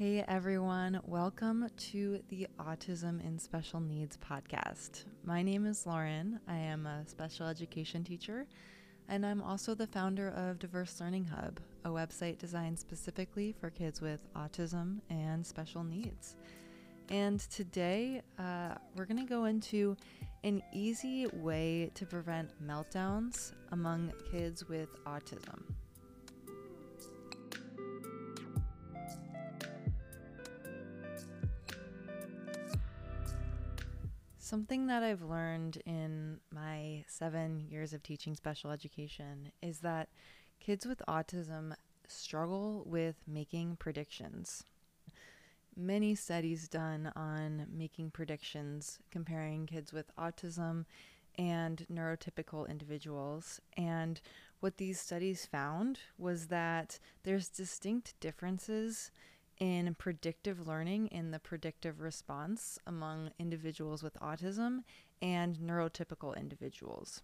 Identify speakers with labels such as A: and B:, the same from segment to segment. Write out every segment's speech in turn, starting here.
A: Hey everyone, welcome to the Autism in Special Needs podcast. My name is Lauren. I am a special education teacher, and I'm also the founder of Diverse Learning Hub, a website designed specifically for kids with autism and special needs. And today, uh, we're going to go into an easy way to prevent meltdowns among kids with autism. Something that I've learned in my seven years of teaching special education is that kids with autism struggle with making predictions. Many studies done on making predictions comparing kids with autism and neurotypical individuals. And what these studies found was that there's distinct differences in predictive learning in the predictive response among individuals with autism and neurotypical individuals.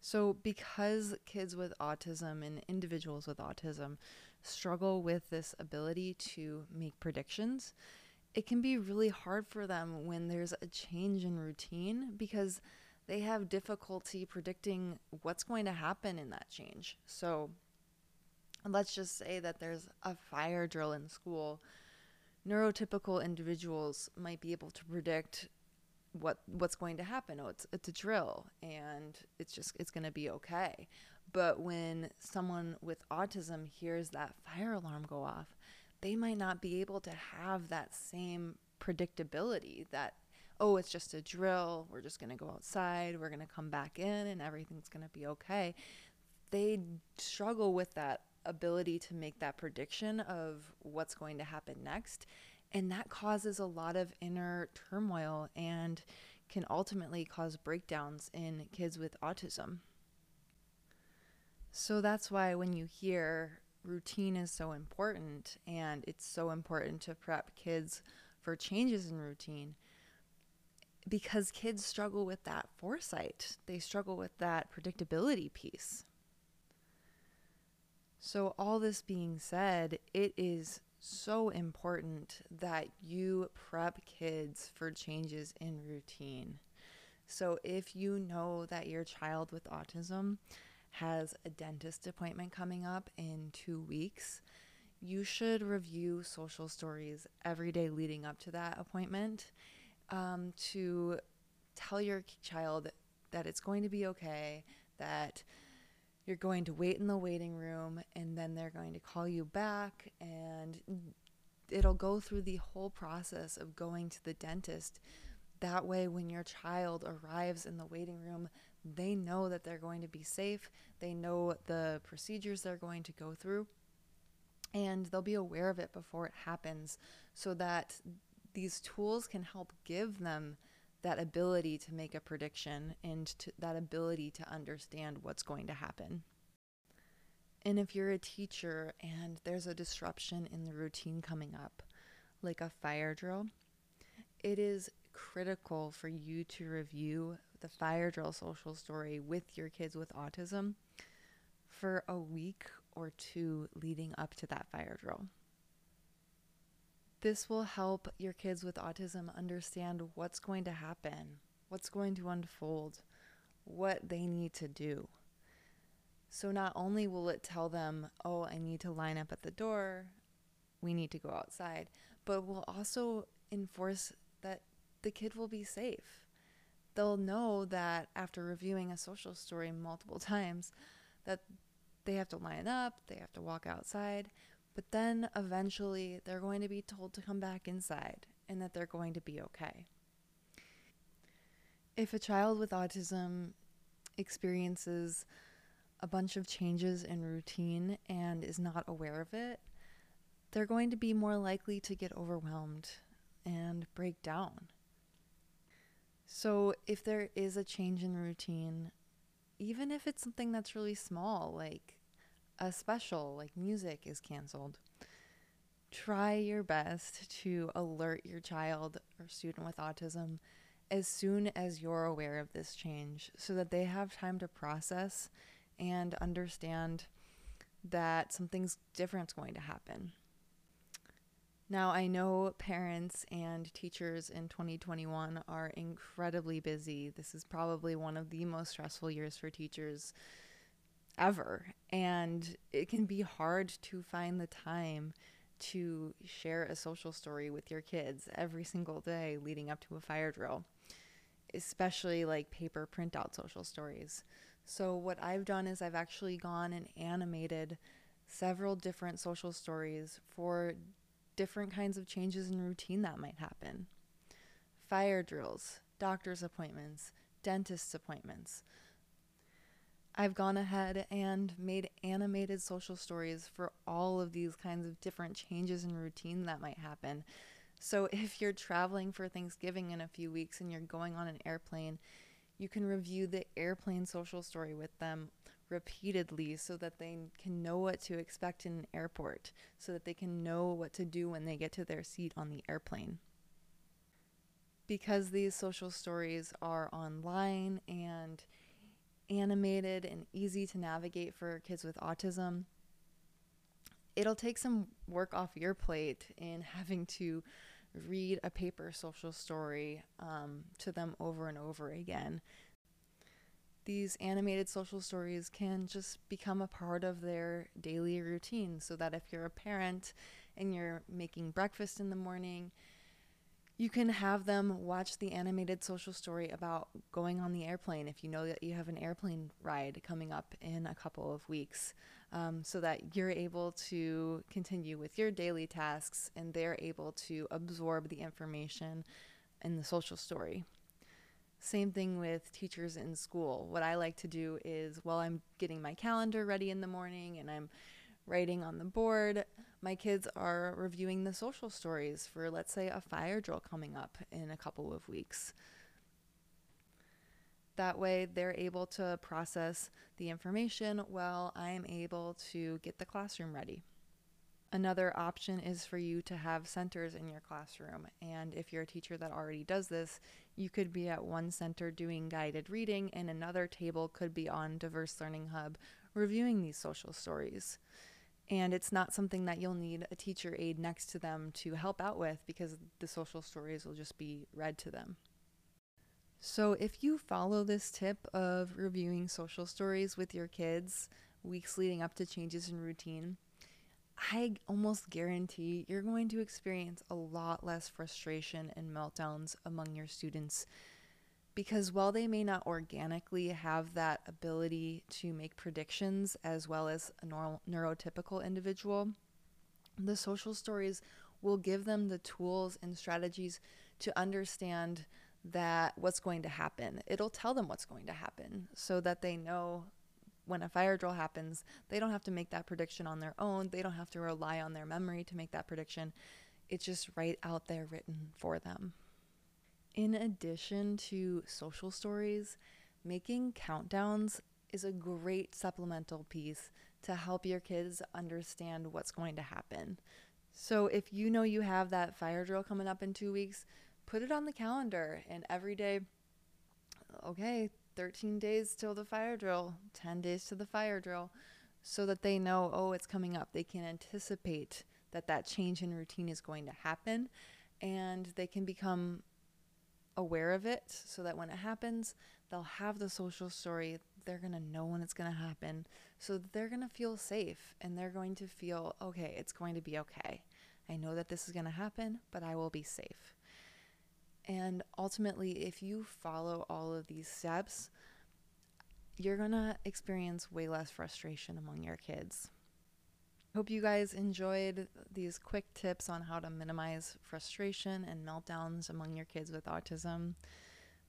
A: So, because kids with autism and individuals with autism struggle with this ability to make predictions, it can be really hard for them when there's a change in routine because they have difficulty predicting what's going to happen in that change. So, let's just say that there's a fire drill in school, neurotypical individuals might be able to predict what what's going to happen. Oh, it's it's a drill and it's just it's going to be okay. But when someone with autism hears that fire alarm go off, they might not be able to have that same predictability that oh, it's just a drill. We're just going to go outside. We're going to come back in and everything's going to be okay. They struggle with that ability to make that prediction of what's going to happen next. And that causes a lot of inner turmoil and can ultimately cause breakdowns in kids with autism. So that's why when you hear routine is so important and it's so important to prep kids for changes in routine because kids struggle with that foresight. They struggle with that predictability piece. So, all this being said, it is so important that you prep kids for changes in routine. So, if you know that your child with autism has a dentist appointment coming up in two weeks, you should review social stories every day leading up to that appointment um, to tell your child that it's going to be okay, that you're going to wait in the waiting room and then they're going to call you back and it'll go through the whole process of going to the dentist. That way when your child arrives in the waiting room they know that they're going to be safe. They know the procedures they're going to go through and they'll be aware of it before it happens so that these tools can help give them that ability to make a prediction and that ability to understand what's going to happen. And if you're a teacher and there's a disruption in the routine coming up, like a fire drill, it is critical for you to review the fire drill social story with your kids with autism for a week or two leading up to that fire drill. This will help your kids with autism understand what's going to happen, what's going to unfold, what they need to do. So, not only will it tell them, oh, I need to line up at the door, we need to go outside, but will also enforce that the kid will be safe. They'll know that after reviewing a social story multiple times, that they have to line up, they have to walk outside, but then eventually they're going to be told to come back inside and that they're going to be okay. If a child with autism experiences a bunch of changes in routine and is not aware of it, they're going to be more likely to get overwhelmed and break down. So, if there is a change in routine, even if it's something that's really small, like a special like music is canceled, try your best to alert your child or student with autism as soon as you're aware of this change so that they have time to process and understand that something's different's going to happen. Now, I know parents and teachers in 2021 are incredibly busy. This is probably one of the most stressful years for teachers ever. And it can be hard to find the time to share a social story with your kids every single day leading up to a fire drill, especially like paper printout social stories. So, what I've done is I've actually gone and animated several different social stories for different kinds of changes in routine that might happen fire drills, doctor's appointments, dentist's appointments. I've gone ahead and made animated social stories for all of these kinds of different changes in routine that might happen. So, if you're traveling for Thanksgiving in a few weeks and you're going on an airplane, you can review the airplane social story with them repeatedly so that they can know what to expect in an airport, so that they can know what to do when they get to their seat on the airplane. Because these social stories are online and animated and easy to navigate for kids with autism, it'll take some work off your plate in having to read a paper social story um, to them over and over again. These animated social stories can just become a part of their daily routine so that if you're a parent and you're making breakfast in the morning, you can have them watch the animated social story about going on the airplane if you know that you have an airplane ride coming up in a couple of weeks, um, so that you're able to continue with your daily tasks and they're able to absorb the information in the social story. Same thing with teachers in school. What I like to do is while I'm getting my calendar ready in the morning and I'm writing on the board, my kids are reviewing the social stories for, let's say, a fire drill coming up in a couple of weeks. That way, they're able to process the information while I'm able to get the classroom ready. Another option is for you to have centers in your classroom. And if you're a teacher that already does this, you could be at one center doing guided reading, and another table could be on Diverse Learning Hub reviewing these social stories. And it's not something that you'll need a teacher aide next to them to help out with because the social stories will just be read to them. So, if you follow this tip of reviewing social stories with your kids weeks leading up to changes in routine, I almost guarantee you're going to experience a lot less frustration and meltdowns among your students because while they may not organically have that ability to make predictions as well as a neurotypical individual, the social stories will give them the tools and strategies to understand that what's going to happen. It'll tell them what's going to happen so that they know when a fire drill happens, they don't have to make that prediction on their own. They don't have to rely on their memory to make that prediction. It's just right out there written for them. In addition to social stories, making countdowns is a great supplemental piece to help your kids understand what's going to happen. So if you know you have that fire drill coming up in two weeks, put it on the calendar and every day, okay, 13 days till the fire drill, 10 days to the fire drill, so that they know, oh, it's coming up. They can anticipate that that change in routine is going to happen and they can become aware of it so that when it happens, they'll have the social story. They're going to know when it's going to happen. So they're going to feel safe and they're going to feel, okay, it's going to be okay. I know that this is going to happen, but I will be safe. And ultimately, if you follow all of these steps, you're going to experience way less frustration among your kids. Hope you guys enjoyed these quick tips on how to minimize frustration and meltdowns among your kids with autism.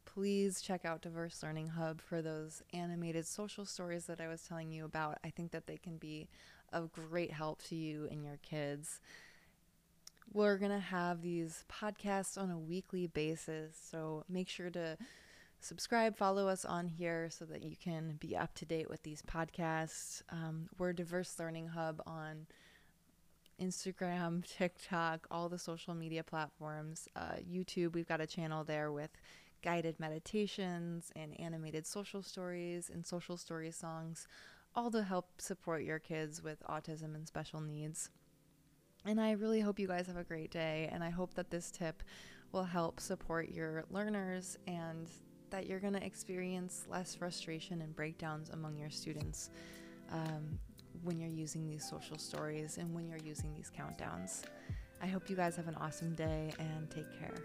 A: Please check out Diverse Learning Hub for those animated social stories that I was telling you about. I think that they can be of great help to you and your kids. We're going to have these podcasts on a weekly basis, so make sure to subscribe, follow us on here so that you can be up to date with these podcasts. Um, we're Diverse Learning Hub on Instagram, TikTok, all the social media platforms. Uh, YouTube, we've got a channel there with guided meditations and animated social stories and social story songs, all to help support your kids with autism and special needs. And I really hope you guys have a great day. And I hope that this tip will help support your learners and that you're going to experience less frustration and breakdowns among your students um, when you're using these social stories and when you're using these countdowns. I hope you guys have an awesome day and take care.